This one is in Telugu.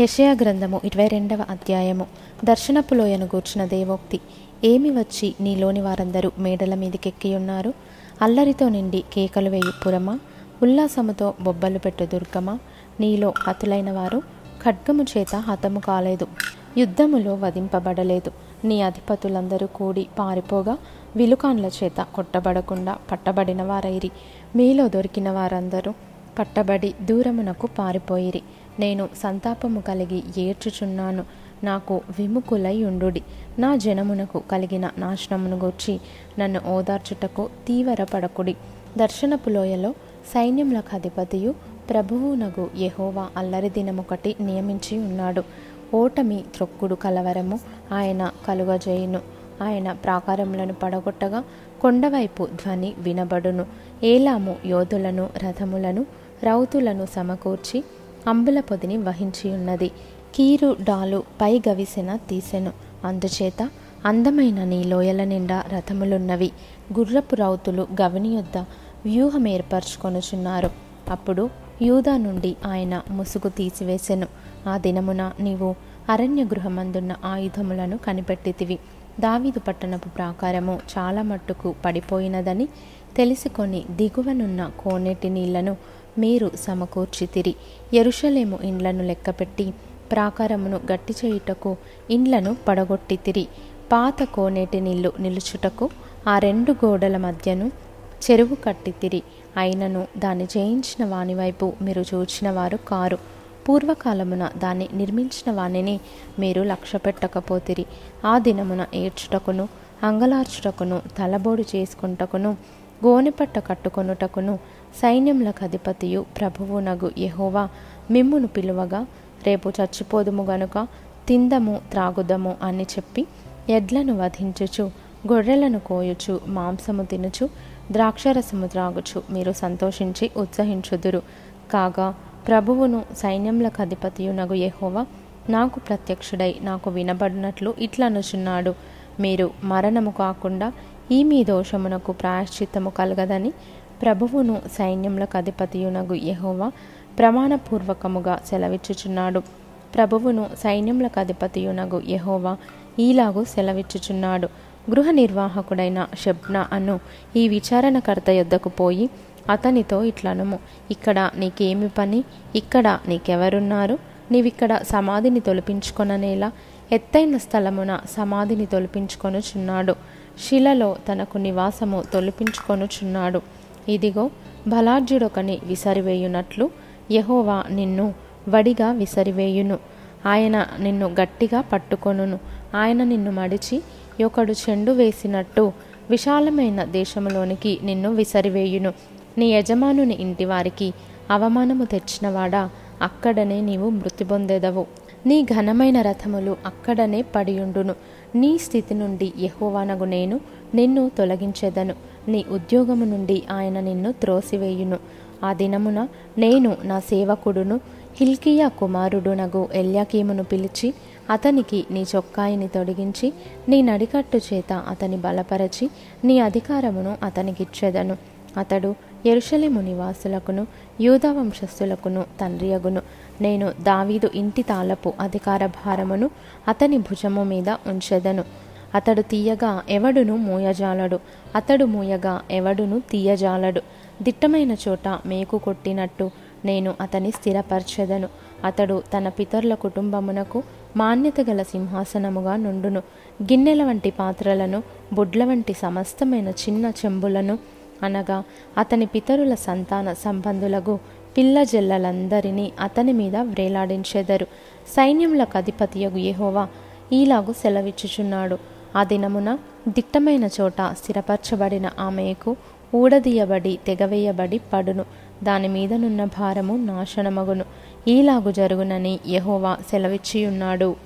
యషయా గ్రంథము ఇరవై రెండవ అధ్యాయము. దర్శనపు లోయను గూర్చిన దేవోక్తి ఏమి వచ్చి నీలోని వారందరూ మేడల మీదకెక్కియున్నారు? అల్లరితో నిండి కేకలు వేయు పురమా? ఉల్లాసముతో బొబ్బలు పెట్టు దుర్గమా? నీలో హతులైన వారు ఖడ్గము చేత హతము కాలేదు. యుద్ధములో వధింపబడలేదు. నీ అధిపతులందరూ కూడి పారిపోగా విలుకాన్ల చేత కొట్టబడకుండా పట్టబడిన వారైరి. మీలో దొరికిన వారందరూ పట్టబడి దూరమునకు పారిపోయిరి. నేను సంతాపము కలిగి ఏడ్చుచున్నాను. నాకు విముఖులై ఉండుడి. నా జనమునకు కలిగిన నాశనమును గూర్చి నన్ను ఓదార్చుటకు తీవ్రపడకుడి. దర్శనపు లోయలో సైన్యములకు అధిపతియు ప్రభువునగు యహోవా అల్లరి దినమొకటి నియమించి ఉన్నాడు. ఓటమి త్రొక్కుడు కలవరము ఆయన కలుగజేయును. ఆయన ప్రాకారములను పడగొట్టగా కొండవైపు ధ్వని వినబడును. ఏలాము యోధులను రథములను రౌతులను సమకూర్చి అంబుల పొదిని వహించి ఉన్నది కీరు డాలు పై గవిసెన తీసెను. అందుచేత అందమైన నీ లోయల నిండా రథములున్నవి. గుర్రపు రౌతులు గవిని యొద్ద వ్యూహం ఏర్పరచుకొనుచున్నారు అప్పుడు యూదా నుండి ఆయన ముసుగు తీసివేసెను. ఆ దినమున నీవు అరణ్య గృహమందున్న ఆయుధములను కనిపెట్టితివి. దావీదు పట్టణపు ప్రాకారము చాలా మట్టుకు పడిపోయినదని తెలుసుకొని దిగువనున్న కోనేటి నీళ్ళను మీరు సమకూర్చితిరి. ఎరుషలేము ఇండ్లను లెక్కపెట్టి ప్రాకారమును గట్టి చేయుటకు ఇండ్లను పడగొట్టితిరి. పాత కోనేటి నీళ్ళు నిలుచుటకు ఆ రెండు గోడల మధ్యను చెరువు కట్టితిరి. అయినను దాన్ని చేయించిన వాని వైపు మీరు చూచిన వారు కారు. పూర్వకాలమున దాన్ని నిర్మించిన వానిని మీరు లక్ష్య పెట్టకపోతిరి ఆ దినమున ఏడ్చుటకును అంగలార్చుటకును తలబోడు చేసుకుంటకును గోనెపట్ట కట్టుకొనుటకును సైన్యములకు అధిపతియు ప్రభువునగు యహోవా మిమ్మును పిలువగా రేపు చచ్చిపోదుము గనుక తిందము త్రాగుదము అని చెప్పి ఎడ్లను వధించుచు గొర్రెలను కోయుచు మాంసము తినుచు ద్రాక్షరసము త్రాగుచు మీరు సంతోషించి ఉత్సహించుదురు. కాగా ప్రభువును సైన్యములకు అధిపతియునగు యహోవా నాకు ప్రత్యక్షుడై నాకు వినబడినట్లు ఇట్లనుచున్నాడు. మీరు మరణము కాకుండా ఈ మీ దోషమునకు ప్రాయశ్చిత్తము కలగదని ప్రభువును సైన్యములకు అధిపతియునగు యహోవా ప్రమాణపూర్వకముగా సెలవిచ్చుచున్నాడు. ప్రభువును సైన్యములకు అధిపతియునగు యహోవా ఈలాగు సెలవిచ్చుచున్నాడు. గృహ నిర్వాహకుడైన షబ్న అను ఈ విచారణకర్త యొద్దకు పోయి అతనితో ఇట్లనము ఇక్కడ నీకేమి పని? ఇక్కడ నీకెవరున్నారు? నీవిక్కడ సమాధిని తొలిపించుకొననేలా ఎత్తైన స్థలమున సమాధిని తొలిపించుకొనుచున్నాడు. శిలలో తనకు నివాసము తొలిపించుకొనుచున్నాడు. ఇదిగో బలార్జుడొకని విసరివేయునట్లు యహోవా నిన్ను వడిగా విసరివేయును. ఆయన నిన్ను గట్టిగా పట్టుకొనును. ఆయన నిన్ను మడిచి ఒకడు చెండు వేసినట్టు విశాలమైన దేశములోనికి నిన్ను విసరివేయును. నీ యజమానుని ఇంటివారికి అవమానము తెచ్చినవాడా? అక్కడనే నీవు మృతి పొందెదవు. నీ ఘనమైన రథములు అక్కడనే పడియుండును. నీ స్థితి నుండి యహోవానగు నేను నిన్ను తొలగించెదను. నీ ఉద్యోగము నుండి ఆయన నిన్ను త్రోసివేయును. ఆ దినమున నేను నా సేవకుడును హిల్కియా కుమారుడునగు ఎల్యాకీమును పిలిచి అతనికి నీ చొక్కాయిని తొడిగించి నీ నడికట్టు చేత అతని బలపరచి నీ అధికారమును అతనికిచ్చెదను. అతడు ఎరుషలేము నివాసులకును యూదా వంశస్థులకును తండ్రియగును నేను దావీదు ఇంటి తాళపు అధికార భారమును అతని భుజము మీద ఉంచెదను. అతడు తీయగా ఎవడును మూయజాలడు? అతడు మూయగా ఎవడును తీయజాలడు? దిట్టమైన చోట మేకు కొట్టినట్టు నేను అతని స్థిరపరచెదను. అతడు తన పితరుల కుటుంబమునకు మాన్యత గల సింహాసనముగా నుండును. గిన్నెల వంటి పాత్రలను బుడ్ల వంటి సమస్తమైన చిన్న చెంబులను అనగా అతని పితరుల సంతాన సంబంధులకు పిల్ల జల్లలందరినీ అతని మీద వ్రేలాడించెదరు. సైన్యములకు అధిపతియగు యెహోవా ఈలాగు సెలవిచ్చుచున్నాడు. ఆ దినమున దిట్టమైన చోట స్థిరపరచబడిన ఆమెకు ఊడదీయబడి తెగవేయబడి పడును. దాని మీదనున్న భారము నాశనమగును. ఈలాగు జరుగునని యహోవా సెలవిచ్చియున్నాడు.